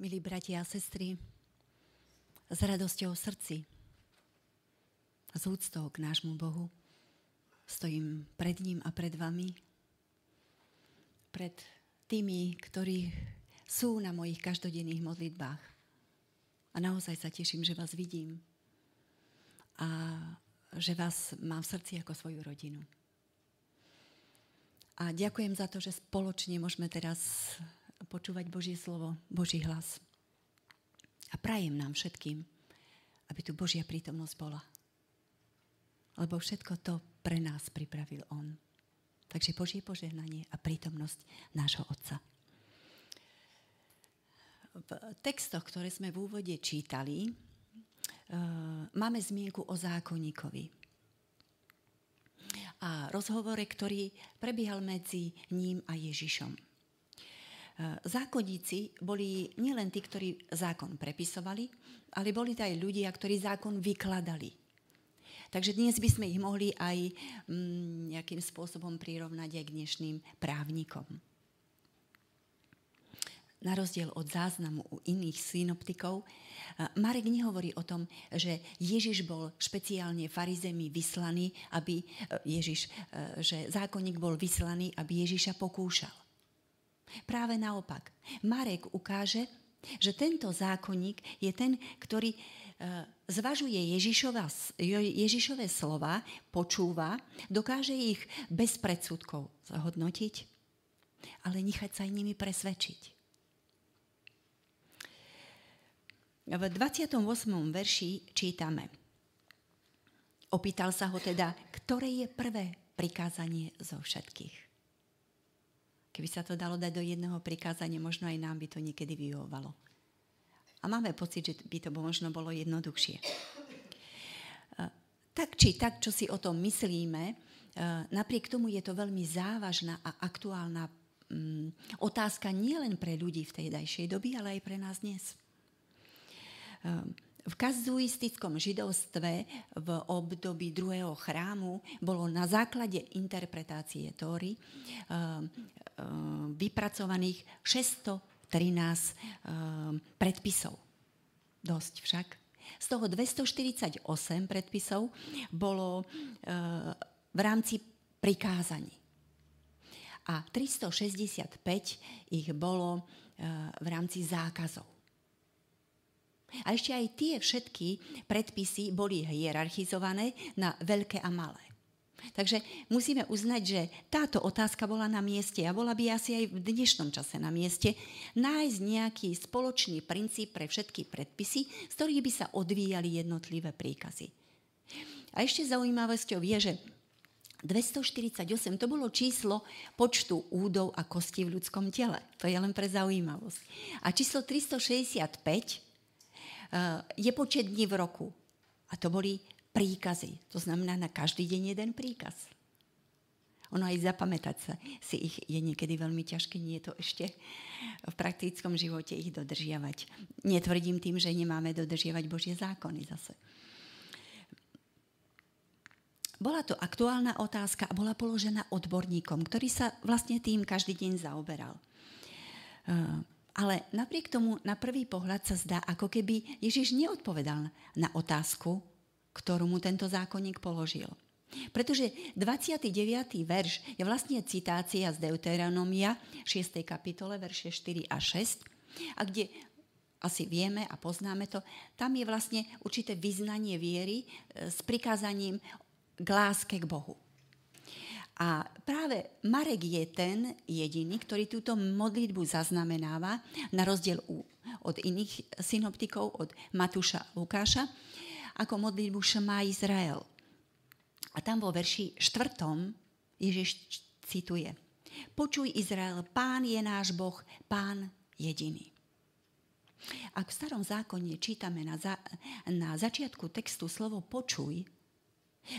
Milí bratia a sestry, s radosťou v srdci s úctou k nášmu Bohu stojím pred ním a pred vami, pred tými, ktorí sú na mojich každodenných modlitbách. A naozaj sa teším, že vás vidím a že vás mám v srdci ako svoju rodinu. A ďakujem za to, že spoločne môžeme teraz počúvať Božie slovo, Boží hlas. A prajem nám všetkým, aby tu Božia prítomnosť bola. Lebo všetko to pre nás pripravil On. Takže Božie požehnanie a prítomnosť nášho Otca. V textoch, ktoré sme v úvode čítali, eh, máme zmienku o zákonníkovi. A rozhovore, ktorý prebiehal medzi ním a Ježišom. Zákonníci boli nielen tí, ktorí zákon prepisovali, ale boli to aj ľudia, ktorí zákon vykladali. Takže dnes by sme ich mohli aj mm, nejakým spôsobom prirovnať aj k dnešným právnikom. Na rozdiel od záznamu u iných synoptikov, Marek nehovorí o tom, že Ježiš bol špeciálne farizemi vyslaný, aby Ježiš, e, že zákonník bol vyslaný, aby Ježiša pokúšal. Práve naopak. Marek ukáže, že tento zákonník je ten, ktorý e, zvažuje Ježišova, Ježišové slova, počúva, dokáže ich bez predsudkov zhodnotiť, ale nechať sa aj nimi presvedčiť. V 28. verši čítame. Opýtal sa ho teda, ktoré je prvé prikázanie zo všetkých. Keby sa to dalo dať do jedného prikázania, možno aj nám by to niekedy vyhovovalo. A máme pocit, že by to možno bolo jednoduchšie. E, tak či tak, čo si o tom myslíme, e, napriek tomu je to veľmi závažná a aktuálna mm, otázka nielen pre ľudí v tej dajšej doby, ale aj pre nás dnes. V kazuistickom židovstve v období druhého chrámu bolo na základe interpretácie Tóry eh, eh, vypracovaných 613 eh, predpisov. Dosť však. Z toho 248 predpisov bolo v rámci prikázaní. A 365 ich bolo v rámci zákazov. A ešte aj tie všetky predpisy boli hierarchizované na veľké a malé. Takže musíme uznať, že táto otázka bola na mieste a bola by asi aj v dnešnom čase na mieste nájsť nejaký spoločný princíp pre všetky predpisy, z ktorých by sa odvíjali jednotlivé príkazy. A ešte zaujímavosťou je, že 248 to bolo číslo počtu údov a kostí v ľudskom tele. To je len pre zaujímavosť. A číslo 365 Eh, je počet dní v roku. A to boli príkazy. To znamená na každý deň jeden príkaz. Ono aj zapamätať sa si ich je niekedy veľmi ťažké, nie je to ešte v praktickom živote ich dodržiavať. Netvrdím tým, že nemáme dodržiavať Božie zákony zase. Bola to aktuálna otázka a bola položená odborníkom, ktorý sa vlastne tým každý deň zaoberal. Ale napriek tomu na prvý pohľad sa zdá, ako keby Ježiš neodpovedal na otázku, ktorú mu tento zákonník položil. Pretože 29. verš je vlastne citácia z Deuteronomia 6. kapitole, verše 4 a 6, a kde asi vieme a poznáme to, tam je vlastne určité vyznanie viery e, s prikázaním k láske k Bohu. A práve Marek je ten jediný, ktorý túto modlitbu zaznamenáva, na rozdiel od iných synoptikov, od Matúša Lukáša, ako modlitbu Šma Izrael. A tam vo verši štvrtom Ježiš cituje. Počuj Izrael, pán je náš Boh, pán jediný. Ak v starom zákone čítame na, za, na začiatku textu slovo počuj,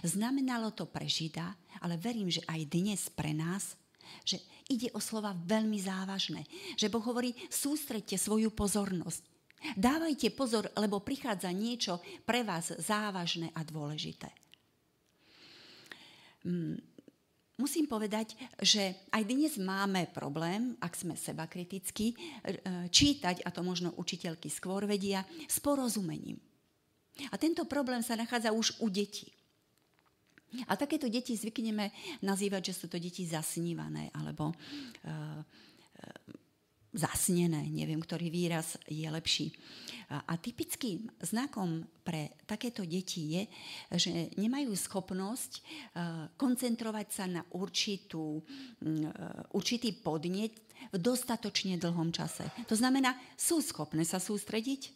Znamenalo to pre Žida, ale verím, že aj dnes pre nás, že ide o slova veľmi závažné. Že Boh hovorí, sústredte svoju pozornosť. Dávajte pozor, lebo prichádza niečo pre vás závažné a dôležité. Mm, musím povedať, že aj dnes máme problém, ak sme seba kritickí, čítať, a to možno učiteľky skôr vedia, s porozumením. A tento problém sa nachádza už u detí. A takéto deti zvykneme nazývať, že sú to deti zasnívané alebo uh, zasnené, neviem, ktorý výraz je lepší. A typickým znakom pre takéto deti je, že nemajú schopnosť e, koncentrovať sa na určitú, e, určitý podnet v dostatočne dlhom čase. To znamená, sú schopné sa sústrediť,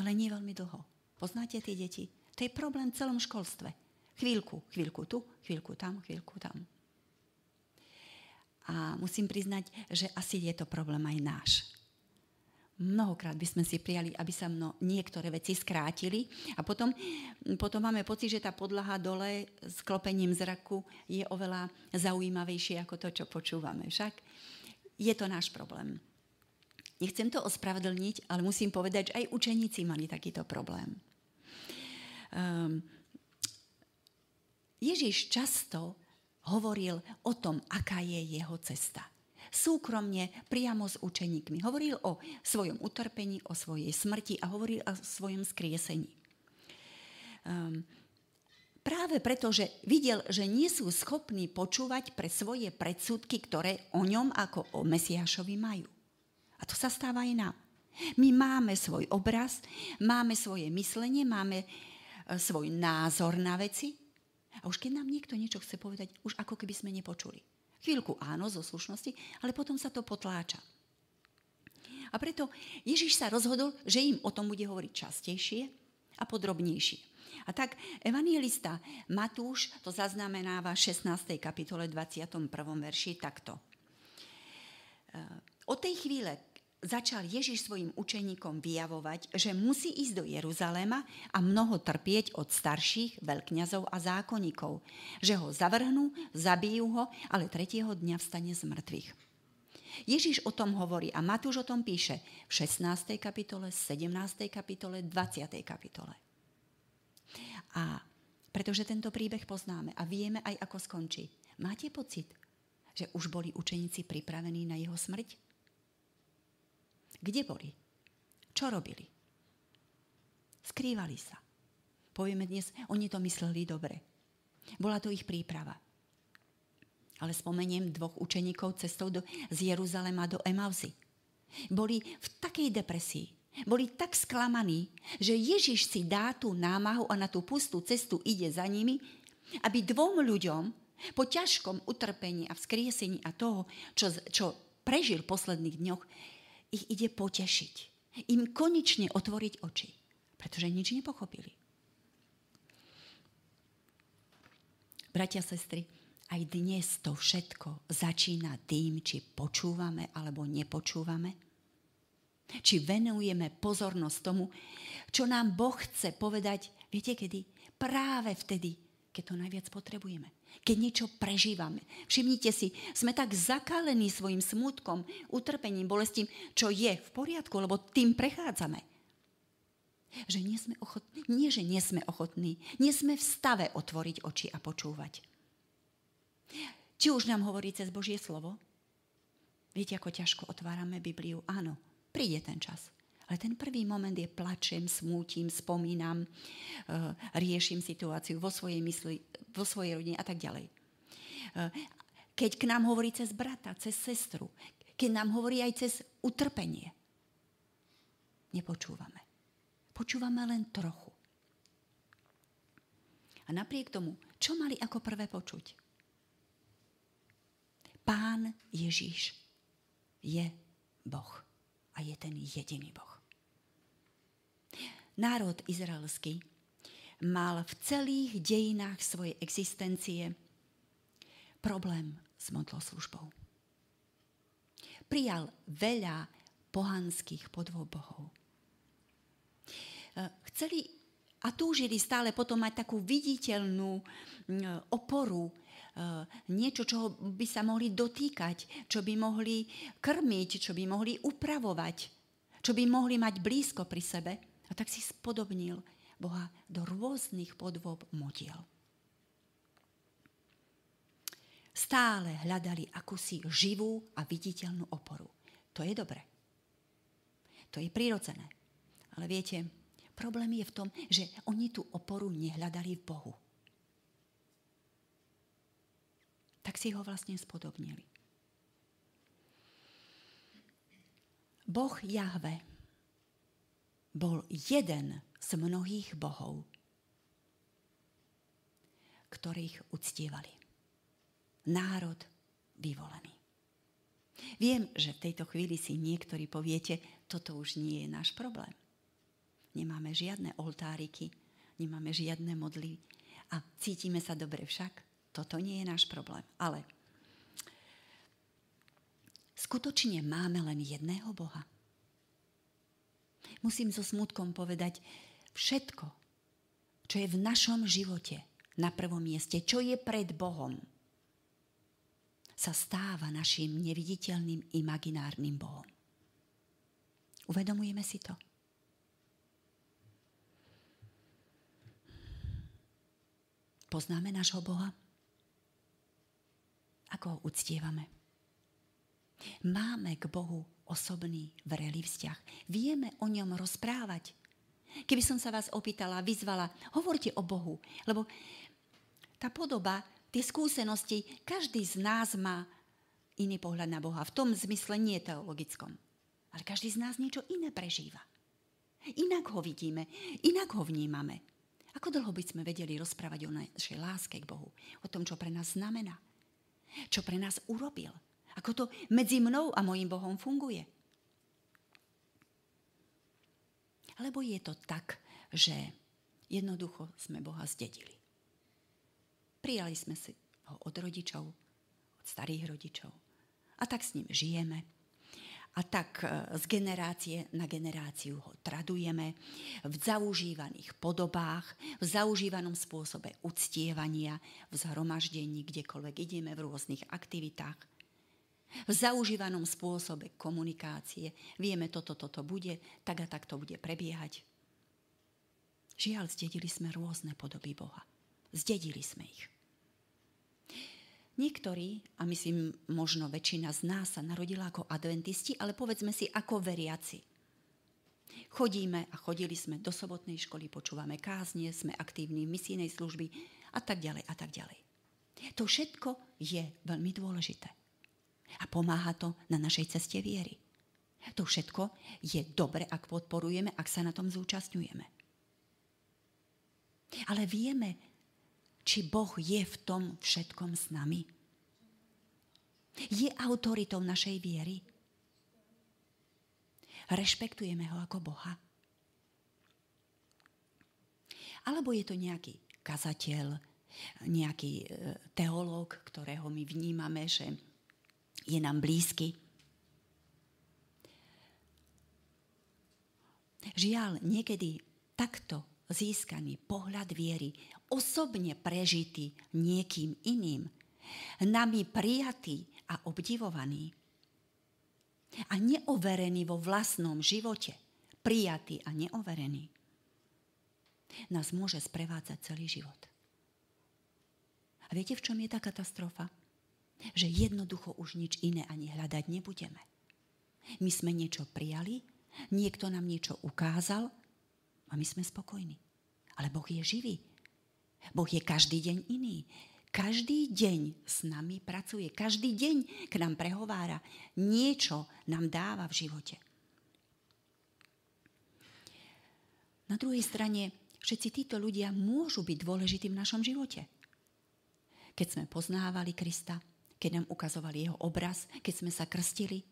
ale nie veľmi dlho. Poznáte tie deti? To je problém v celom školstve. Chvíľku, chvíľku tu, chvíľku tam, chvíľku tam. A musím priznať, že asi je to problém aj náš. Mnohokrát by sme si prijali, aby sa mno niektoré veci skrátili a potom, potom máme pocit, že tá podlaha dole s klopením zraku je oveľa zaujímavejšie ako to, čo počúvame. Však je to náš problém. Nechcem to ospravedlniť, ale musím povedať, že aj učeníci mali takýto problém. Um, Ježiš často hovoril o tom, aká je jeho cesta. Súkromne, priamo s učeníkmi. Hovoril o svojom utrpení, o svojej smrti a hovoril o svojom skriesení. Um, práve preto, že videl, že nie sú schopní počúvať pre svoje predsudky, ktoré o ňom ako o Mesiášovi majú. A to sa stáva aj nám. My máme svoj obraz, máme svoje myslenie, máme e, svoj názor na veci a už keď nám niekto niečo chce povedať, už ako keby sme nepočuli. Chvíľku áno, zo slušnosti, ale potom sa to potláča. A preto Ježiš sa rozhodol, že im o tom bude hovoriť častejšie a podrobnejšie. A tak evangelista Matúš to zaznamenáva v 16. kapitole 21. verši takto. E, o tej chvíle, začal Ježiš svojim učeníkom vyjavovať, že musí ísť do Jeruzaléma a mnoho trpieť od starších, veľkňazov a zákonníkov, že ho zavrhnú, zabijú ho, ale tretieho dňa vstane z mŕtvych. Ježiš o tom hovorí a Matúš o tom píše v 16. kapitole, 17. kapitole, 20. kapitole. A pretože tento príbeh poznáme a vieme aj ako skončí, máte pocit, že už boli učeníci pripravení na jeho smrť? Kde boli? Čo robili? Skrývali sa. Povieme dnes, oni to mysleli dobre. Bola to ich príprava. Ale spomeniem dvoch učeníkov cestou do, z Jeruzalema do Emausy. Boli v takej depresii, boli tak sklamaní, že Ježiš si dá tú námahu a na tú pustú cestu ide za nimi, aby dvom ľuďom po ťažkom utrpení a vzkriesení a toho, čo, čo prežil v posledných dňoch, ich ide potešiť. Im konečne otvoriť oči, pretože nič nepochopili. Bratia, sestry, aj dnes to všetko začína tým, či počúvame alebo nepočúvame. Či venujeme pozornosť tomu, čo nám Boh chce povedať, viete kedy? Práve vtedy, keď to najviac potrebujeme keď niečo prežívame. Všimnite si, sme tak zakalení svojim smutkom, utrpením, bolestím, čo je v poriadku, lebo tým prechádzame. Že nie sme ochotní, nie, že nie sme ochotní, nie sme v stave otvoriť oči a počúvať. Či už nám hovorí cez Božie slovo? Viete, ako ťažko otvárame Bibliu? Áno, príde ten čas. Ale ten prvý moment je plačem, smútim, spomínam, uh, riešim situáciu vo svojej mysli, vo svojej rodine a tak ďalej. Uh, keď k nám hovorí cez brata, cez sestru, keď nám hovorí aj cez utrpenie, nepočúvame. Počúvame len trochu. A napriek tomu, čo mali ako prvé počuť? Pán Ježíš je Boh a je ten jediný Boh národ izraelský mal v celých dejinách svojej existencie problém s modloslužbou. Prijal veľa pohanských podvobohov. Chceli a túžili stále potom mať takú viditeľnú oporu, niečo, čo by sa mohli dotýkať, čo by mohli krmiť, čo by mohli upravovať, čo by mohli mať blízko pri sebe – a tak si spodobnil Boha do rôznych podôb modiel. stále hľadali akúsi živú a viditeľnú oporu. To je dobre. To je prirodzené. Ale viete, problém je v tom, že oni tú oporu nehľadali v Bohu. Tak si ho vlastne spodobnili. Boh Jahve bol jeden z mnohých bohov, ktorých uctievali národ vyvolený. Viem, že v tejto chvíli si niektorí poviete, toto už nie je náš problém. Nemáme žiadne oltáriky, nemáme žiadne modly a cítime sa dobre však. Toto nie je náš problém. Ale skutočne máme len jedného Boha. Musím so smutkom povedať, všetko, čo je v našom živote na prvom mieste, čo je pred Bohom, sa stáva našim neviditeľným imaginárnym Bohom. Uvedomujeme si to? Poznáme nášho Boha? Ako ho uctievame? Máme k Bohu osobný, vrelý vzťah. Vieme o ňom rozprávať. Keby som sa vás opýtala, vyzvala, hovorte o Bohu, lebo tá podoba tie skúsenosti, každý z nás má iný pohľad na Boha. V tom zmysle nie teologickom. Ale každý z nás niečo iné prežíva. Inak ho vidíme, inak ho vnímame. Ako dlho by sme vedeli rozprávať o našej láske k Bohu, o tom, čo pre nás znamená, čo pre nás urobil, ako to medzi mnou a mojim Bohom funguje. Alebo je to tak, že jednoducho sme Boha zdedili. Prijali sme si ho od rodičov, od starých rodičov. A tak s ním žijeme. A tak e, z generácie na generáciu ho tradujeme v zaužívaných podobách, v zaužívanom spôsobe uctievania, v zhromaždení, kdekoľvek ideme, v rôznych aktivitách. V zaužívanom spôsobe komunikácie vieme, toto, toto bude, tak a tak to bude prebiehať. Žiaľ, zdedili sme rôzne podoby Boha. Zdedili sme ich. Niektorí, a myslím možno väčšina z nás sa narodila ako adventisti, ale povedzme si ako veriaci. Chodíme a chodili sme do sobotnej školy, počúvame kázne, sme aktívni v misijnej služby a tak ďalej a tak ďalej. To všetko je veľmi dôležité. A pomáha to na našej ceste viery. To všetko je dobre, ak podporujeme, ak sa na tom zúčastňujeme. Ale vieme, či Boh je v tom všetkom s nami. Je autoritou našej viery. Rešpektujeme ho ako Boha. Alebo je to nejaký kazateľ, nejaký e, teológ, ktorého my vnímame, že je nám blízky. Žiaľ, niekedy takto získaný pohľad viery, osobne prežitý niekým iným, nami prijatý a obdivovaný a neoverený vo vlastnom živote, prijatý a neoverený, nás môže sprevádzať celý život. A viete, v čom je tá katastrofa? Že jednoducho už nič iné ani hľadať nebudeme. My sme niečo prijali, niekto nám niečo ukázal a my sme spokojní. Ale Boh je živý. Boh je každý deň iný. Každý deň s nami pracuje. Každý deň k nám prehovára. Niečo nám dáva v živote. Na druhej strane, všetci títo ľudia môžu byť dôležití v našom živote. Keď sme poznávali Krista, keď nám ukazovali jeho obraz, keď sme sa krstili.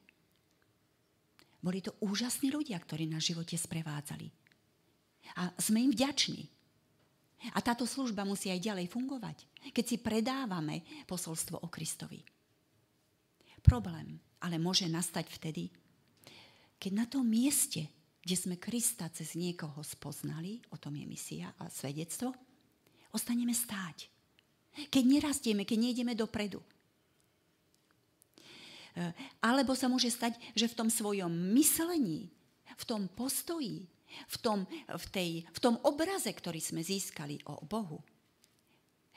Boli to úžasní ľudia, ktorí v živote sprevádzali. A sme im vďační. A táto služba musí aj ďalej fungovať, keď si predávame posolstvo o Kristovi. Problém ale môže nastať vtedy, keď na tom mieste, kde sme Krista cez niekoho spoznali, o tom je misia a svedectvo, ostaneme stáť. Keď nerastieme, keď nejdeme dopredu. E, alebo sa môže stať, že v tom svojom myslení, v tom postoji, v tom, v, tej, v tom obraze, ktorý sme získali o Bohu,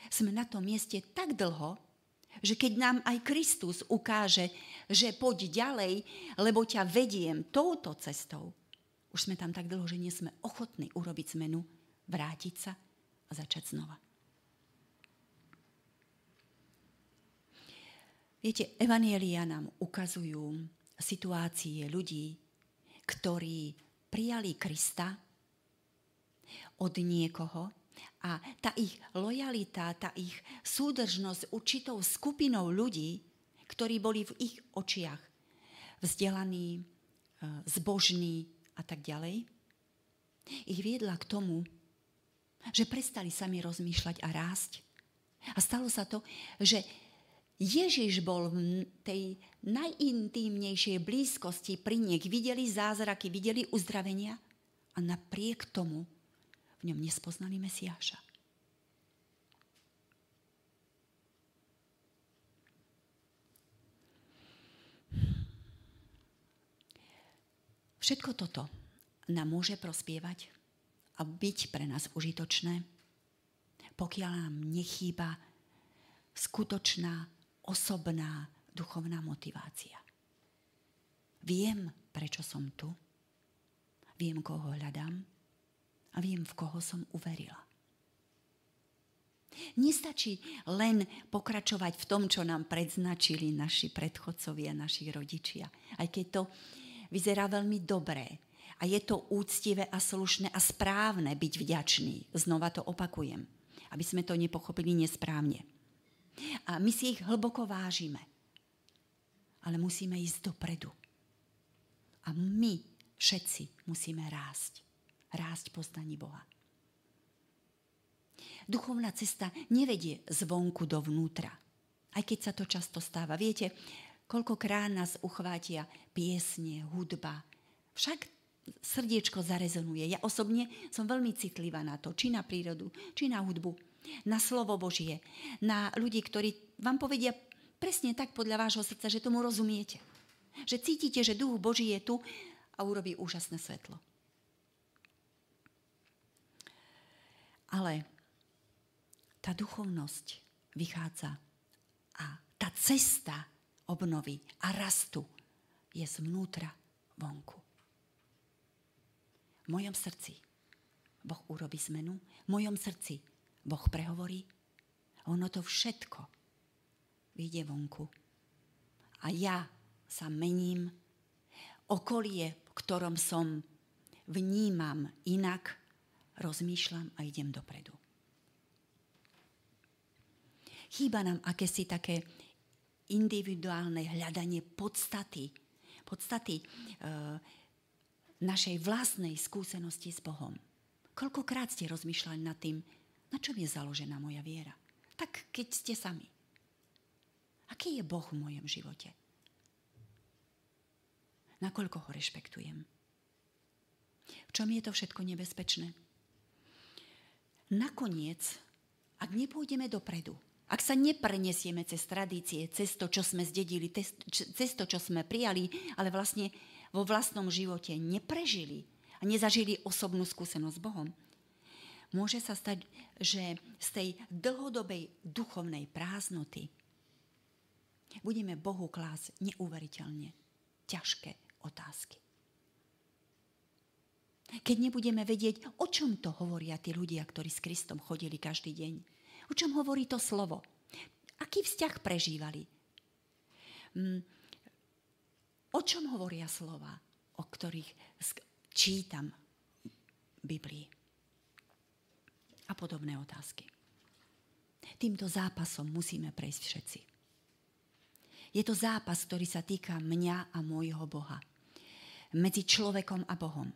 sme na tom mieste tak dlho, že keď nám aj Kristus ukáže, že poď ďalej, lebo ťa vediem touto cestou, už sme tam tak dlho, že nie sme ochotní urobiť zmenu, vrátiť sa a začať znova. Viete, Evanielia nám ukazujú situácie ľudí, ktorí prijali Krista od niekoho a tá ich lojalita, tá ich súdržnosť určitou skupinou ľudí, ktorí boli v ich očiach vzdelaní, e, zbožní a tak ďalej, ich viedla k tomu, že prestali sami rozmýšľať a rásť. A stalo sa to, že Ježiš bol v tej najintímnejšej blízkosti pri nich. Videli zázraky, videli uzdravenia a napriek tomu v ňom nespoznali Mesiáša. Všetko toto nám môže prospievať a byť pre nás užitočné, pokiaľ nám nechýba skutočná osobná duchovná motivácia. Viem, prečo som tu, viem, koho hľadám a viem, v koho som uverila. Nestačí len pokračovať v tom, čo nám predznačili naši predchodcovia, naši rodičia. Aj keď to vyzerá veľmi dobré. A je to úctivé a slušné a správne byť vďačný. Znova to opakujem, aby sme to nepochopili nesprávne. A my si ich hlboko vážime. Ale musíme ísť dopredu. A my všetci musíme rásť. Rásť poznaní Boha. Duchovná cesta nevedie zvonku dovnútra. Aj keď sa to často stáva. Viete, koľkokrát nás uchvátia piesne, hudba. Však srdiečko zarezonuje. Ja osobne som veľmi citlivá na to, či na prírodu, či na hudbu na slovo Božie, na ľudí, ktorí vám povedia presne tak podľa vášho srdca, že tomu rozumiete. Že cítite, že duch Boží je tu a urobí úžasné svetlo. Ale tá duchovnosť vychádza a tá cesta obnovy a rastu je zvnútra vonku. V mojom srdci Boh urobí zmenu, v mojom srdci Boh prehovorí, ono to všetko vyjde vonku. A ja sa mením, okolie, v ktorom som, vnímam inak, rozmýšľam a idem dopredu. Chýba nám akési také individuálne hľadanie podstaty, podstaty e, našej vlastnej skúsenosti s Bohom. Koľkokrát ste rozmýšľali nad tým, na čom je založená moja viera? Tak keď ste sami. Aký je Boh v mojom živote? Nakoľko ho rešpektujem? V čom je to všetko nebezpečné? Nakoniec, ak nepôjdeme dopredu, ak sa neprenesieme cez tradície, cez to, čo sme zdedili, cez to, čo sme prijali, ale vlastne vo vlastnom živote neprežili a nezažili osobnú skúsenosť s Bohom, môže sa stať, že z tej dlhodobej duchovnej prázdnoty budeme Bohu klásť neuveriteľne ťažké otázky. Keď nebudeme vedieť, o čom to hovoria tí ľudia, ktorí s Kristom chodili každý deň. O čom hovorí to slovo. Aký vzťah prežívali. Mm, o čom hovoria slova, o ktorých čítam v Biblii a podobné otázky. Týmto zápasom musíme prejsť všetci. Je to zápas, ktorý sa týka mňa a môjho Boha. Medzi človekom a Bohom.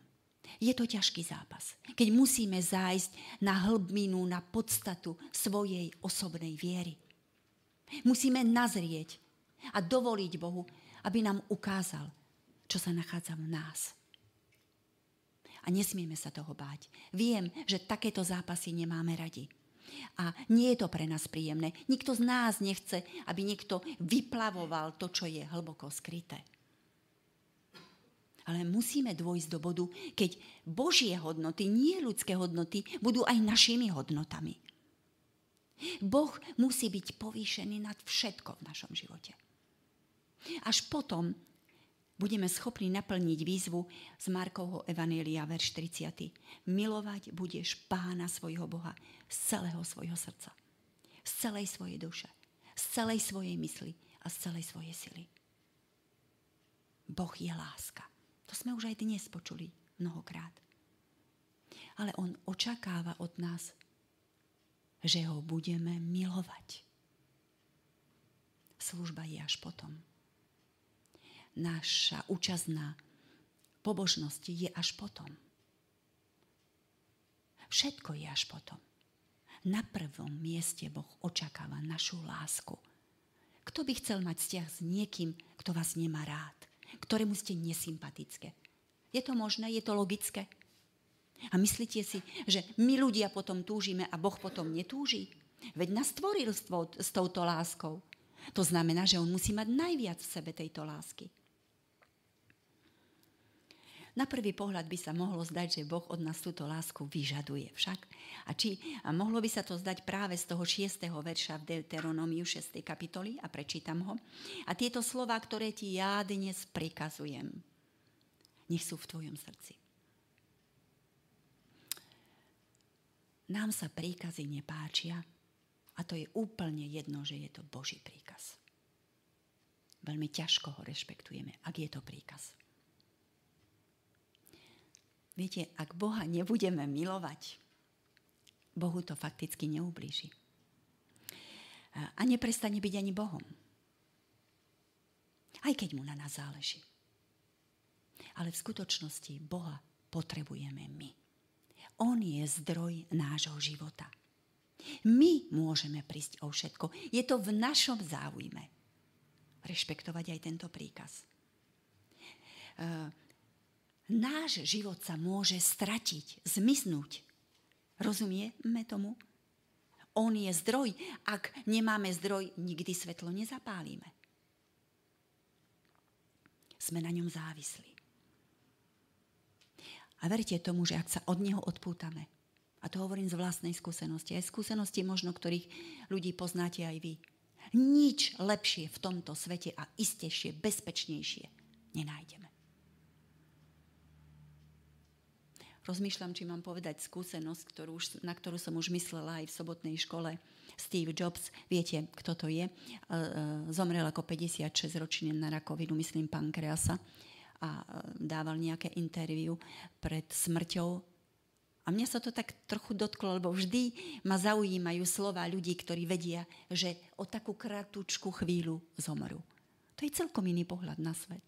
Je to ťažký zápas, keď musíme zájsť na hlbinu, na podstatu svojej osobnej viery. Musíme nazrieť a dovoliť Bohu, aby nám ukázal, čo sa nachádza v nás a nesmieme sa toho báť. Viem, že takéto zápasy nemáme radi. A nie je to pre nás príjemné. Nikto z nás nechce, aby niekto vyplavoval to, čo je hlboko skryté. Ale musíme dôjsť do bodu, keď Božie hodnoty, nie ľudské hodnoty, budú aj našimi hodnotami. Boh musí byť povýšený nad všetko v našom živote. Až potom budeme schopní naplniť výzvu z Markovho Evanielia, verš 30. Milovať budeš pána svojho Boha z celého svojho srdca, z celej svojej duše, z celej svojej mysli a z celej svojej sily. Boh je láska. To sme už aj dnes počuli mnohokrát. Ale on očakáva od nás, že ho budeme milovať. Služba je až potom naša účasť na pobožnosti je až potom. Všetko je až potom. Na prvom mieste Boh očakáva našu lásku. Kto by chcel mať vzťah s niekým, kto vás nemá rád, ktorému ste nesympatické? Je to možné? Je to logické? A myslíte si, že my ľudia potom túžime a Boh potom netúži? Veď nás stvoril s touto láskou. To znamená, že on musí mať najviac v sebe tejto lásky. Na prvý pohľad by sa mohlo zdať, že Boh od nás túto lásku vyžaduje však. A či a mohlo by sa to zdať práve z toho 6. verša v Deuteronomiu 6. kapitoly a prečítam ho. A tieto slova, ktoré ti ja dnes prikazujem, nech sú v tvojom srdci. Nám sa príkazy nepáčia a to je úplne jedno, že je to Boží príkaz. Veľmi ťažko ho rešpektujeme, ak je to príkaz. Viete, ak Boha nebudeme milovať, Bohu to fakticky neublíži. A neprestane byť ani Bohom. Aj keď mu na nás záleží. Ale v skutočnosti Boha potrebujeme my. On je zdroj nášho života. My môžeme prísť o všetko. Je to v našom záujme. Rešpektovať aj tento príkaz náš život sa môže stratiť, zmiznúť. Rozumieme tomu? On je zdroj. Ak nemáme zdroj, nikdy svetlo nezapálime. Sme na ňom závislí. A verte tomu, že ak sa od neho odpútame, a to hovorím z vlastnej skúsenosti, aj skúsenosti možno, ktorých ľudí poznáte aj vy, nič lepšie v tomto svete a istejšie, bezpečnejšie nenájdeme. Rozmýšľam, či mám povedať skúsenosť, ktorú už, na ktorú som už myslela aj v sobotnej škole. Steve Jobs, viete, kto to je, e, e, zomrel ako 56-ročný na rakovinu, myslím, pankreasa a e, dával nejaké interviu pred smrťou. A mňa sa to tak trochu dotklo, lebo vždy ma zaujímajú slova ľudí, ktorí vedia, že o takú kratučku chvíľu zomrú. To je celkom iný pohľad na svet.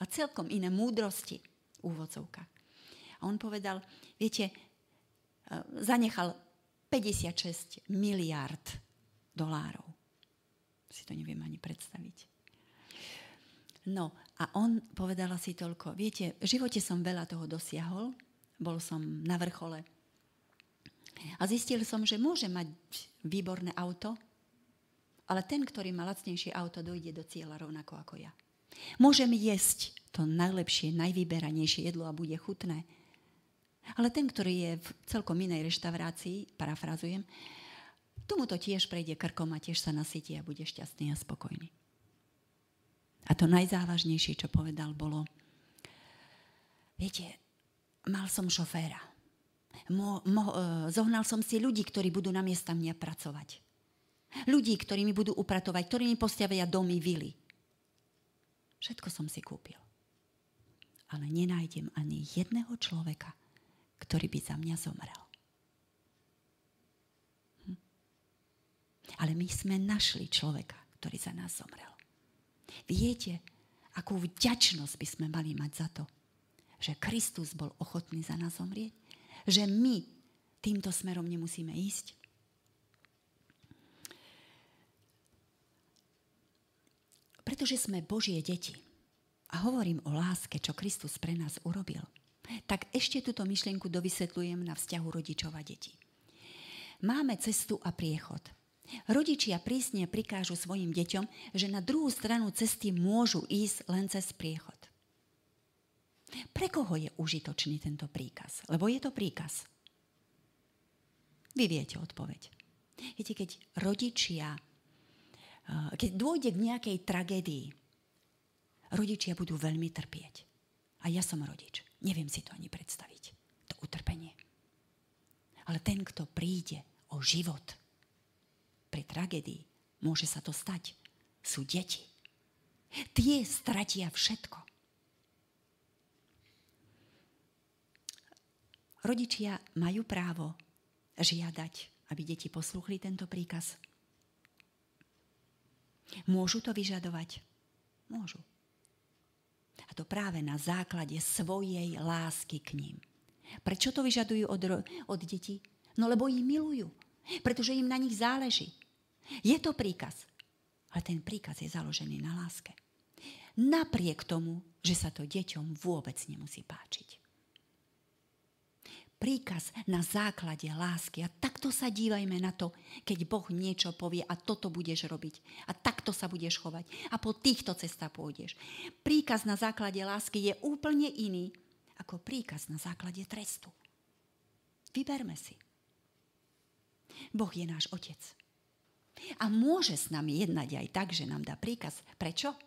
A celkom iné múdrosti v. A on povedal, viete, e, zanechal 56 miliard dolárov. Si to neviem ani predstaviť. No a on povedal asi toľko. Viete, v živote som veľa toho dosiahol, bol som na vrchole. A zistil som, že môže mať výborné auto, ale ten, ktorý má lacnejšie auto, dojde do cieľa rovnako ako ja. Môžem jesť to najlepšie, najvyberanejšie jedlo a bude chutné, ale ten, ktorý je v celkom inej reštaurácii, parafrazujem, tomu to tiež prejde krkom a tiež sa nasytí a bude šťastný a spokojný. A to najzávažnejšie, čo povedal, bolo, viete, mal som šoféra. Mo, mo, e, zohnal som si ľudí, ktorí budú na miesta mňa pracovať. Ľudí, ktorí mi budú upratovať, ktorí mi postavia domy, vily. Všetko som si kúpil. Ale nenájdem ani jedného človeka, ktorý by za mňa zomrel. Hm? Ale my sme našli človeka, ktorý za nás zomrel. Viete, akú vďačnosť by sme mali mať za to, že Kristus bol ochotný za nás zomrieť? Že my týmto smerom nemusíme ísť? Pretože sme Božie deti. A hovorím o láske, čo Kristus pre nás urobil – tak ešte túto myšlienku dovysvetľujem na vzťahu rodičov a detí. Máme cestu a priechod. Rodičia prísne prikážu svojim deťom, že na druhú stranu cesty môžu ísť len cez priechod. Pre koho je užitočný tento príkaz? Lebo je to príkaz. Vy viete odpoveď. Viete, keď rodičia, eh, keď dôjde k nejakej tragédii, rodičia budú veľmi trpieť. A ja som rodič. Neviem si to ani predstaviť. To utrpenie. Ale ten, kto príde o život pri tragédii, môže sa to stať. Sú deti. Tie stratia všetko. Rodičia majú právo žiadať aby deti posluchli tento príkaz? Môžu to vyžadovať? Môžu. A to práve na základe svojej lásky k ním. Prečo to vyžadujú od, od detí? No lebo ich milujú. Pretože im na nich záleží. Je to príkaz. Ale ten príkaz je založený na láske. Napriek tomu, že sa to deťom vôbec nemusí páčiť príkaz na základe lásky. A takto sa dívajme na to, keď Boh niečo povie a toto budeš robiť. A takto sa budeš chovať. A po týchto cestách pôjdeš. Príkaz na základe lásky je úplne iný ako príkaz na základe trestu. Vyberme si. Boh je náš otec. A môže s nami jednať aj tak, že nám dá príkaz. Prečo?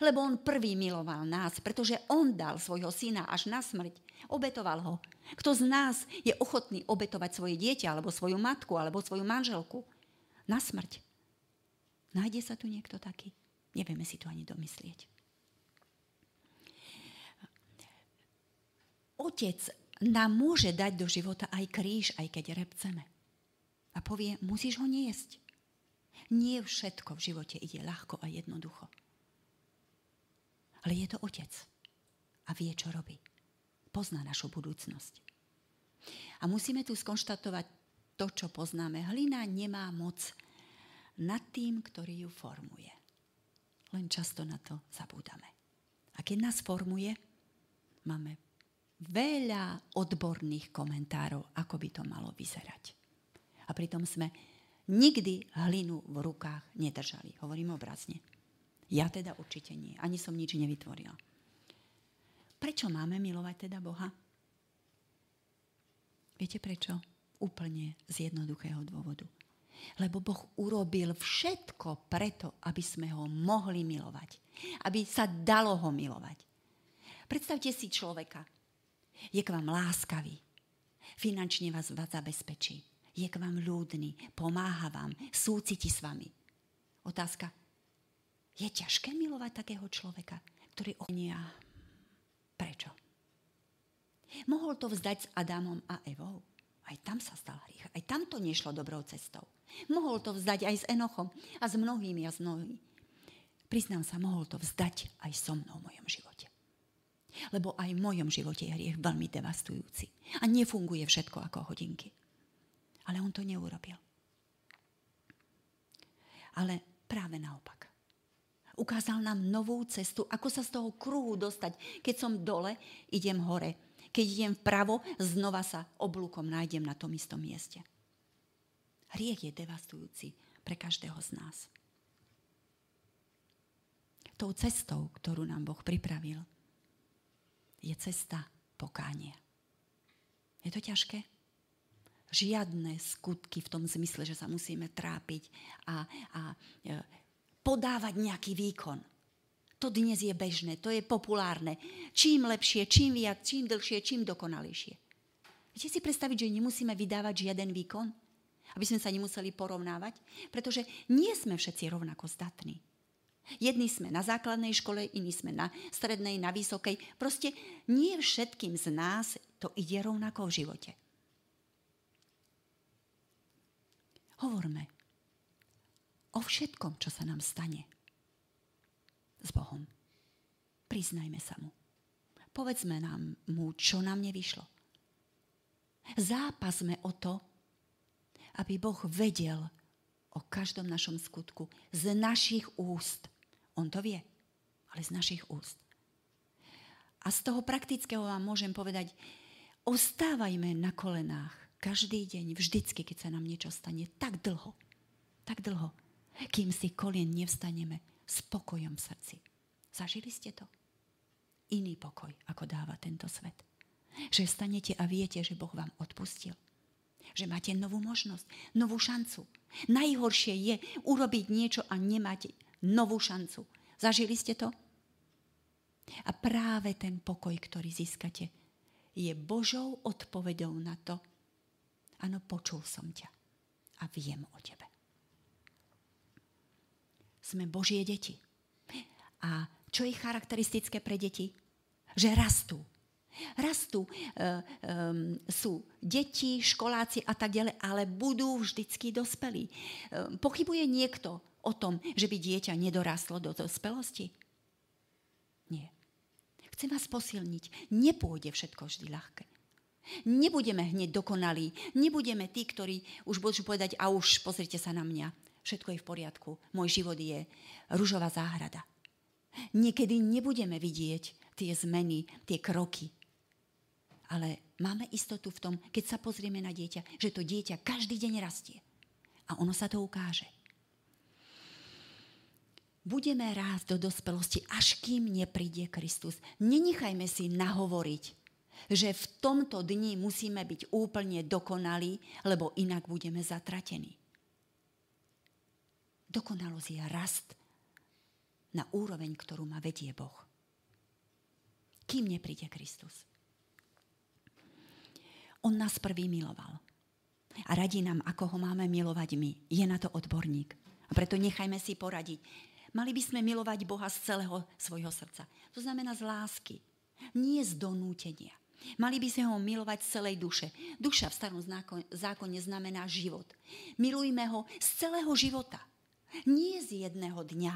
Lebo on prvý miloval nás, pretože on dal svojho syna až na smrť. Obetoval ho. Kto z nás je ochotný obetovať svoje dieťa, alebo svoju matku, alebo svoju manželku na smrť? Nájde sa tu niekto taký? Nevieme si to ani domyslieť. Otec nám môže dať do života aj kríž, aj keď repceme. A povie, musíš ho niesť. Nie všetko v živote ide ľahko a jednoducho. Ale je to otec a vie, čo robí. Pozná našu budúcnosť. A musíme tu skonštatovať to, čo poznáme. Hlina nemá moc nad tým, ktorý ju formuje. Len často na to zabúdame. A keď nás formuje, máme veľa odborných komentárov, ako by to malo vyzerať. A pritom sme nikdy hlinu v rukách nedržali. Hovorím obrazne. Ja teda určite nie. Ani som nič nevytvorila. Prečo máme milovať teda Boha? Viete prečo? Úplne z jednoduchého dôvodu. Lebo Boh urobil všetko preto, aby sme ho mohli milovať. Aby sa dalo ho milovať. Predstavte si človeka. Je k vám láskavý. Finančne vás, vás zabezpečí. Je k vám ľúdny. Pomáha vám. Súciti s vami. Otázka, je ťažké milovať takého človeka, ktorý ohnia. Prečo? Mohol to vzdať s Adamom a Evou. Aj tam sa stal hriech. Aj tam to nešlo dobrou cestou. Mohol to vzdať aj s Enochom a s mnohými a s mnohými. Priznám sa, mohol to vzdať aj so mnou v mojom živote. Lebo aj v mojom živote je hriech veľmi devastujúci. A nefunguje všetko ako hodinky. Ale on to neurobil. Ale práve naopak. Ukázal nám novú cestu, ako sa z toho kruhu dostať. Keď som dole, idem hore. Keď idem vpravo, znova sa oblúkom nájdem na tom istom mieste. Hriech je devastujúci pre každého z nás. Tou cestou, ktorú nám Boh pripravil, je cesta pokánia. Je to ťažké? Žiadne skutky v tom zmysle, že sa musíme trápiť a, a e, podávať nejaký výkon. To dnes je bežné, to je populárne. Čím lepšie, čím viac, čím dlhšie, čím dokonalejšie. Viete si predstaviť, že nemusíme vydávať žiaden výkon? Aby sme sa nemuseli porovnávať? Pretože nie sme všetci rovnako zdatní. Jedni sme na základnej škole, iní sme na strednej, na vysokej. Proste nie všetkým z nás to ide rovnako v živote. Hovorme o všetkom, čo sa nám stane s Bohom. Priznajme sa mu. Povedzme nám mu, čo nám nevyšlo. Zápasme o to, aby Boh vedel o každom našom skutku z našich úst. On to vie, ale z našich úst. A z toho praktického vám môžem povedať, ostávajme na kolenách každý deň, vždycky, keď sa nám niečo stane, tak dlho, tak dlho, kým si kolien nevstaneme s pokojom v srdci. Zažili ste to? Iný pokoj, ako dáva tento svet. Že vstanete a viete, že Boh vám odpustil. Že máte novú možnosť, novú šancu. Najhoršie je urobiť niečo a nemať novú šancu. Zažili ste to? A práve ten pokoj, ktorý získate, je Božou odpovedou na to, áno, počul som ťa a viem o tebe. Sme Božie deti. A čo je charakteristické pre deti? Že rastú. Rastú, e, e, sú deti, školáci a tak ďalej, ale budú vždycky dospelí. E, pochybuje niekto o tom, že by dieťa nedorastlo do dospelosti? Nie. Chcem vás posilniť. Nepôjde všetko vždy ľahké. Nebudeme hneď dokonalí. Nebudeme tí, ktorí už budú povedať, a už pozrite sa na mňa. Všetko je v poriadku. Môj život je ružová záhrada. Niekedy nebudeme vidieť tie zmeny, tie kroky. Ale máme istotu v tom, keď sa pozrieme na dieťa, že to dieťa každý deň rastie. A ono sa to ukáže budeme rásť do dospelosti, až kým nepríde Kristus. Nenechajme si nahovoriť, že v tomto dni musíme byť úplne dokonalí, lebo inak budeme zatratení. Dokonalosť je rast na úroveň, ktorú ma vedie Boh. Kým nepríde Kristus. On nás prvý miloval. A radí nám, ako ho máme milovať my. Je na to odborník. A preto nechajme si poradiť Mali by sme milovať Boha z celého svojho srdca. To znamená z lásky, nie z donútenia. Mali by sme ho milovať z celej duše. Duša v starom zákone znamená život. Milujme ho z celého života. Nie z jedného dňa.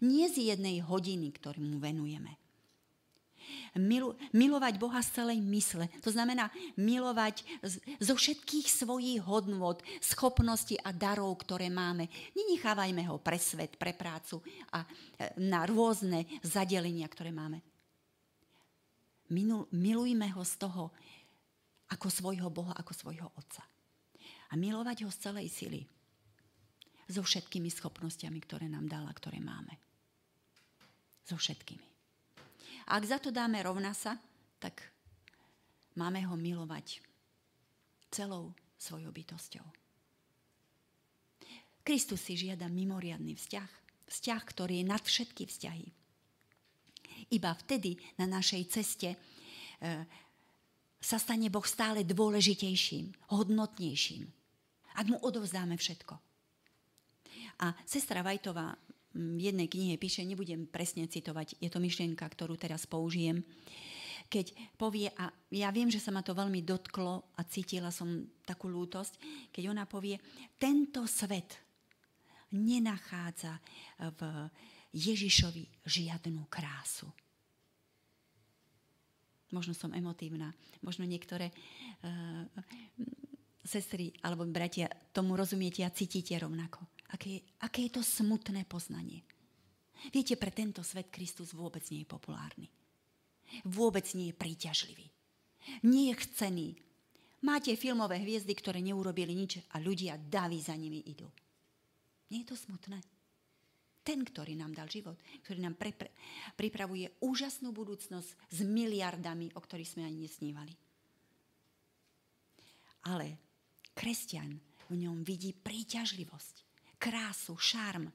Nie z jednej hodiny, ktorú mu venujeme milu, milovať Boha z celej mysle. To znamená milovať z, zo všetkých svojich hodnôt, schopností a darov, ktoré máme. Nenechávajme ho pre svet, pre prácu a e, na rôzne zadelenia, ktoré máme. Minul, milujme ho z toho ako svojho Boha, ako svojho Otca. A milovať ho z celej sily. So všetkými schopnosťami, ktoré nám dala, ktoré máme. So všetkými. Ak za to dáme rovna sa, tak máme ho milovať celou svojou bytosťou. Kristus si žiada mimoriadný vzťah. Vzťah, ktorý je nad všetky vzťahy. Iba vtedy na našej ceste e, sa stane Boh stále dôležitejším, hodnotnejším. Ak mu odovzdáme všetko. A sestra Vajtová v jednej knihe píše, nebudem presne citovať, je to myšlienka, ktorú teraz použijem, keď povie, a ja viem, že sa ma to veľmi dotklo a cítila som takú lútosť, keď ona povie, tento svet nenachádza v Ježišovi žiadnu krásu. Možno som emotívna, možno niektoré uh, sestry alebo bratia tomu rozumiete a cítite rovnako aké, aké je to smutné poznanie. Viete, pre tento svet Kristus vôbec nie je populárny. Vôbec nie je príťažlivý. Nie je chcený. Máte filmové hviezdy, ktoré neurobili nič a ľudia daví za nimi idú. Nie je to smutné? Ten, ktorý nám dal život, ktorý nám pre, pre, pripravuje úžasnú budúcnosť s miliardami, o ktorých sme ani nesnívali. Ale kresťan v ňom vidí príťažlivosť krásu, šarm.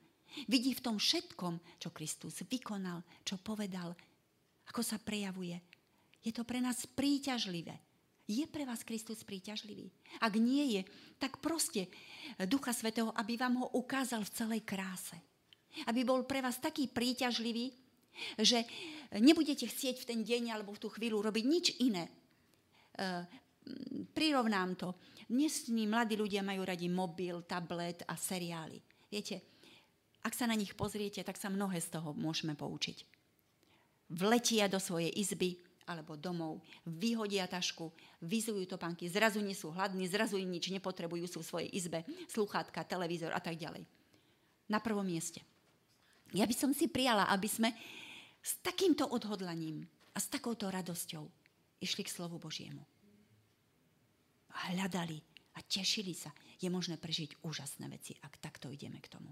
Vidí v tom všetkom, čo Kristus vykonal, čo povedal, ako sa prejavuje. Je to pre nás príťažlivé. Je pre vás Kristus príťažlivý? Ak nie je, tak proste Ducha Svetého, aby vám ho ukázal v celej kráse. Aby bol pre vás taký príťažlivý, že nebudete chcieť v ten deň alebo v tú chvíľu robiť nič iné. E, prirovnám to. Dnesní mladí ľudia majú radi mobil, tablet a seriály. Viete, ak sa na nich pozriete, tak sa mnohé z toho môžeme poučiť. Vletia do svojej izby alebo domov, vyhodia tašku, vyzujú topánky, zrazu nie sú hladní, zrazu im nič nepotrebujú, sú v svojej izbe, sluchátka, televízor a tak ďalej. Na prvom mieste. Ja by som si prijala, aby sme s takýmto odhodlaním a s takouto radosťou išli k slovu Božiemu a hľadali a tešili sa. Je možné prežiť úžasné veci, ak takto ideme k tomu.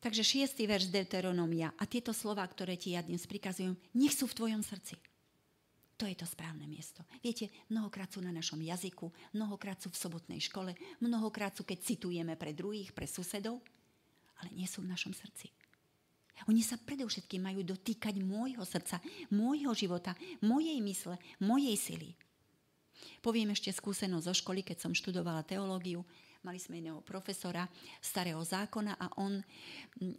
Takže šiestý verš Deuteronomia a tieto slova, ktoré ti ja dnes prikazujem, nech sú v tvojom srdci. To je to správne miesto. Viete, mnohokrát sú na našom jazyku, mnohokrát sú v sobotnej škole, mnohokrát sú, keď citujeme pre druhých, pre susedov, ale nie sú v našom srdci. Oni sa predovšetkým majú dotýkať môjho srdca, môjho života, mojej mysle, mojej sily. Poviem ešte skúsenosť zo školy, keď som študovala teológiu. Mali sme iného profesora starého zákona a on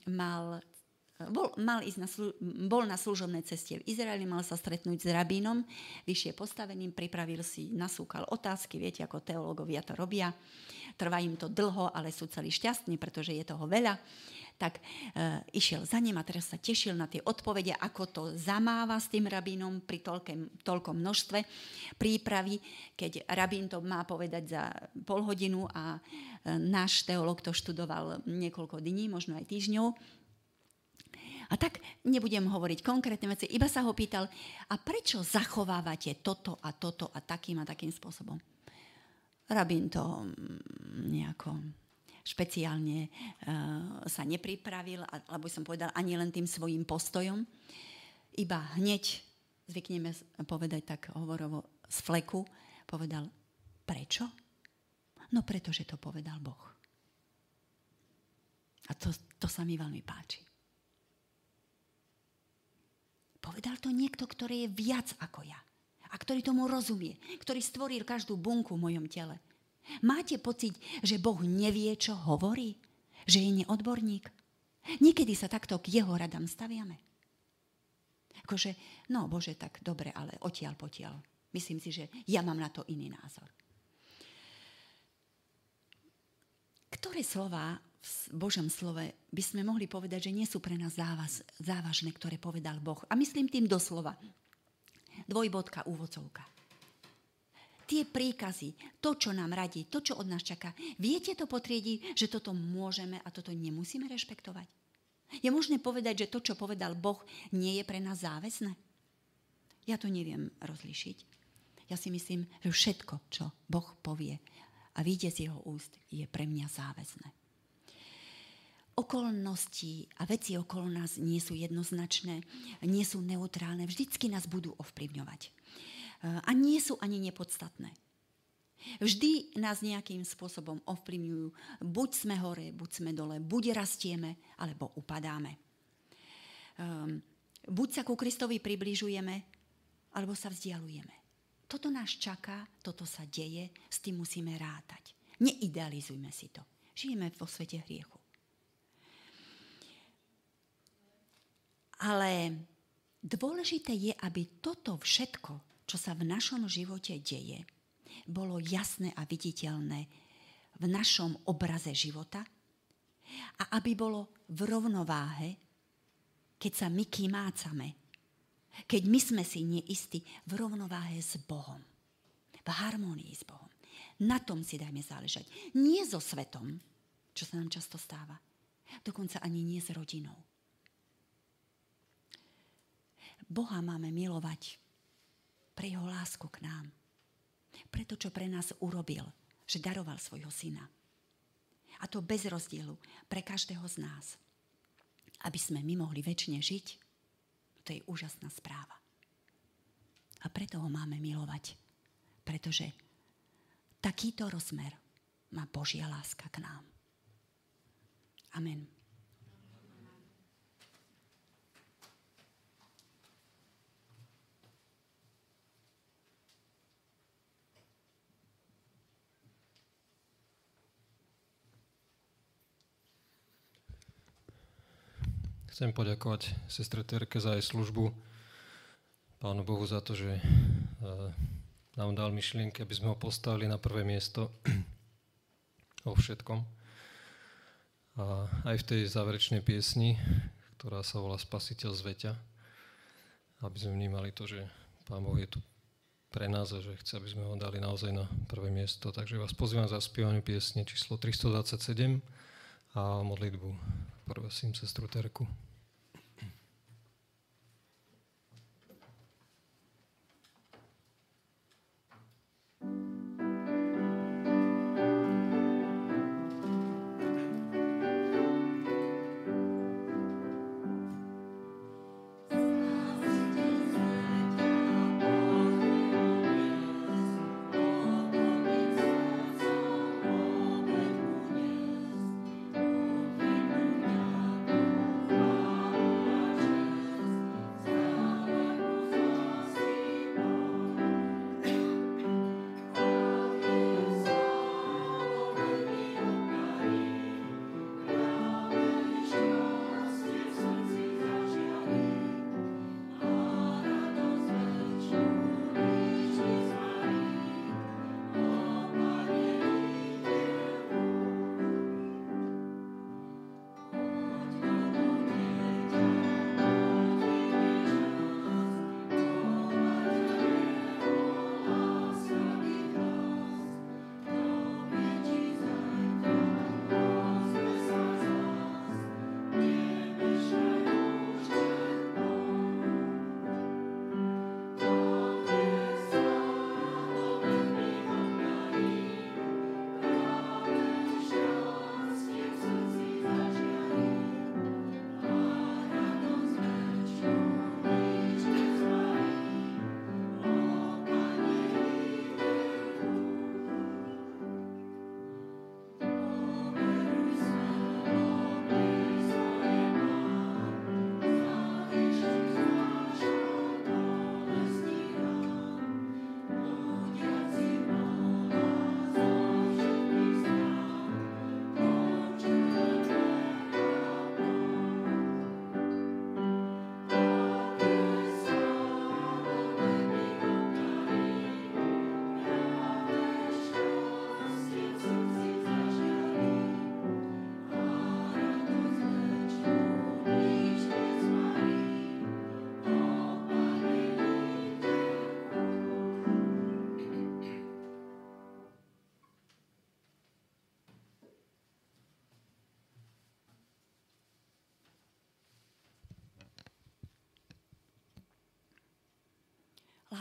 mal bol, mal ísť na slu, bol na služobnej ceste v Izraeli, mal sa stretnúť s rabínom, vyššie postaveným, pripravil si, nasúkal otázky, viete, ako teológovia to robia. Trvá im to dlho, ale sú celí šťastní, pretože je toho veľa. Tak e, išiel za ním a teraz sa tešil na tie odpovede, ako to zamáva s tým rabínom pri toľkem, toľkom množstve prípravy, keď rabín to má povedať za pol hodinu a e, náš teológ to študoval niekoľko dní, možno aj týždňov a tak nebudem hovoriť konkrétne veci, iba sa ho pýtal, a prečo zachovávate toto a toto a takým a takým spôsobom? Rabín to mm, nejako špeciálne uh, sa nepripravil, alebo som povedal ani len tým svojim postojom. Iba hneď, zvykneme povedať tak hovorovo z fleku, povedal, prečo? No pretože to povedal Boh. A to, to sa mi veľmi páči. Povedal to niekto, ktorý je viac ako ja. A ktorý tomu rozumie. Ktorý stvoril každú bunku v mojom tele. Máte pocit, že Boh nevie, čo hovorí? Že je neodborník? Niekedy sa takto k jeho radám staviame. Akože, no Bože, tak dobre, ale odtiaľ potiaľ. Myslím si, že ja mám na to iný názor. Ktoré slova Božom slove by sme mohli povedať, že nie sú pre nás závaz, závažné, ktoré povedal Boh. A myslím tým doslova. Dvojbodka, úvodcovka. Tie príkazy, to, čo nám radí, to, čo od nás čaká, viete to potriedi, že toto môžeme a toto nemusíme rešpektovať? Je možné povedať, že to, čo povedal Boh, nie je pre nás záväzné? Ja to neviem rozlišiť. Ja si myslím, že všetko, čo Boh povie a vyjde z jeho úst, je pre mňa záväzné okolnosti a veci okolo nás nie sú jednoznačné, nie sú neutrálne, vždycky nás budú ovplyvňovať. E, a nie sú ani nepodstatné. Vždy nás nejakým spôsobom ovplyvňujú. Buď sme hore, buď sme dole, buď rastieme, alebo upadáme. Um, buď sa ku Kristovi približujeme, alebo sa vzdialujeme. Toto nás čaká, toto sa deje, s tým musíme rátať. Neidealizujme si to. Žijeme vo svete hriechu. Ale dôležité je, aby toto všetko, čo sa v našom živote deje, bolo jasné a viditeľné v našom obraze života a aby bolo v rovnováhe, keď sa my kýmácame, keď my sme si neistí v rovnováhe s Bohom, v harmonii s Bohom. Na tom si dajme záležať. Nie so svetom, čo sa nám často stáva. Dokonca ani nie s rodinou. Boha máme milovať pre jeho lásku k nám. Pre čo pre nás urobil, že daroval svojho syna. A to bez rozdielu pre každého z nás. Aby sme my mohli väčšine žiť, to je úžasná správa. A preto ho máme milovať. Pretože takýto rozmer má Božia láska k nám. Amen. Chcem poďakovať sestre Terke za jej službu, Pánu Bohu za to, že e, nám dal myšlienky, aby sme ho postavili na prvé miesto vo všetkom. A aj v tej záverečnej piesni, ktorá sa volá Spasiteľ zveťa, aby sme vnímali to, že Pán Boh je tu pre nás a že chce, aby sme ho dali naozaj na prvé miesto. Takže vás pozývam za spievanie piesne číslo 327 a modlitbu. Prosím sestru Terku.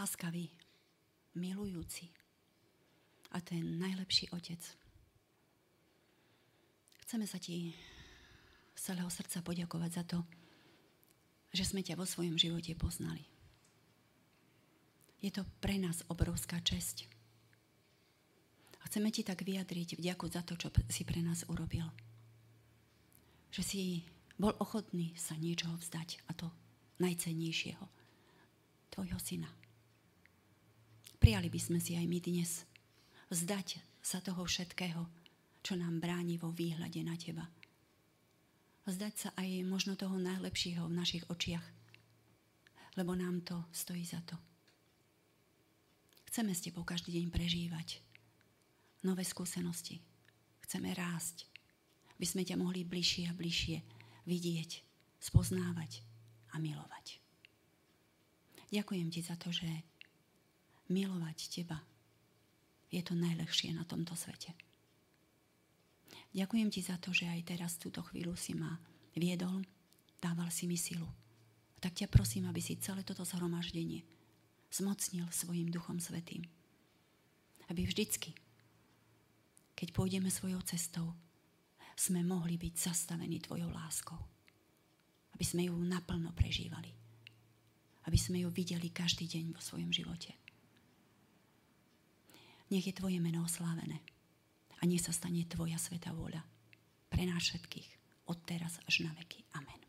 Láskavý, milujúci a ten najlepší otec. Chceme sa ti z celého srdca poďakovať za to, že sme ťa vo svojom živote poznali. Je to pre nás obrovská česť. A chceme ti tak vyjadriť vďaku za to, čo si pre nás urobil. Že si bol ochotný sa niečoho vzdať a to najcennejšieho. Tvojho syna. Prijali by sme si aj my dnes vzdať sa toho všetkého, čo nám bráni vo výhľade na teba. Vzdať sa aj možno toho najlepšieho v našich očiach, lebo nám to stojí za to. Chceme s tebou každý deň prežívať nové skúsenosti. Chceme rásť, aby sme ťa mohli bližšie a bližšie vidieť, spoznávať a milovať. Ďakujem ti za to, že milovať teba je to najlepšie na tomto svete. Ďakujem ti za to, že aj teraz túto chvíľu si ma viedol, dával si mi silu. Tak ťa prosím, aby si celé toto zhromaždenie zmocnil svojim Duchom Svetým. Aby vždycky, keď pôjdeme svojou cestou, sme mohli byť zastavení Tvojou láskou. Aby sme ju naplno prežívali. Aby sme ju videli každý deň vo svojom živote. Nech je Tvoje meno oslávené a nech sa stane Tvoja sveta vôľa pre nás všetkých od teraz až na veky. Amen.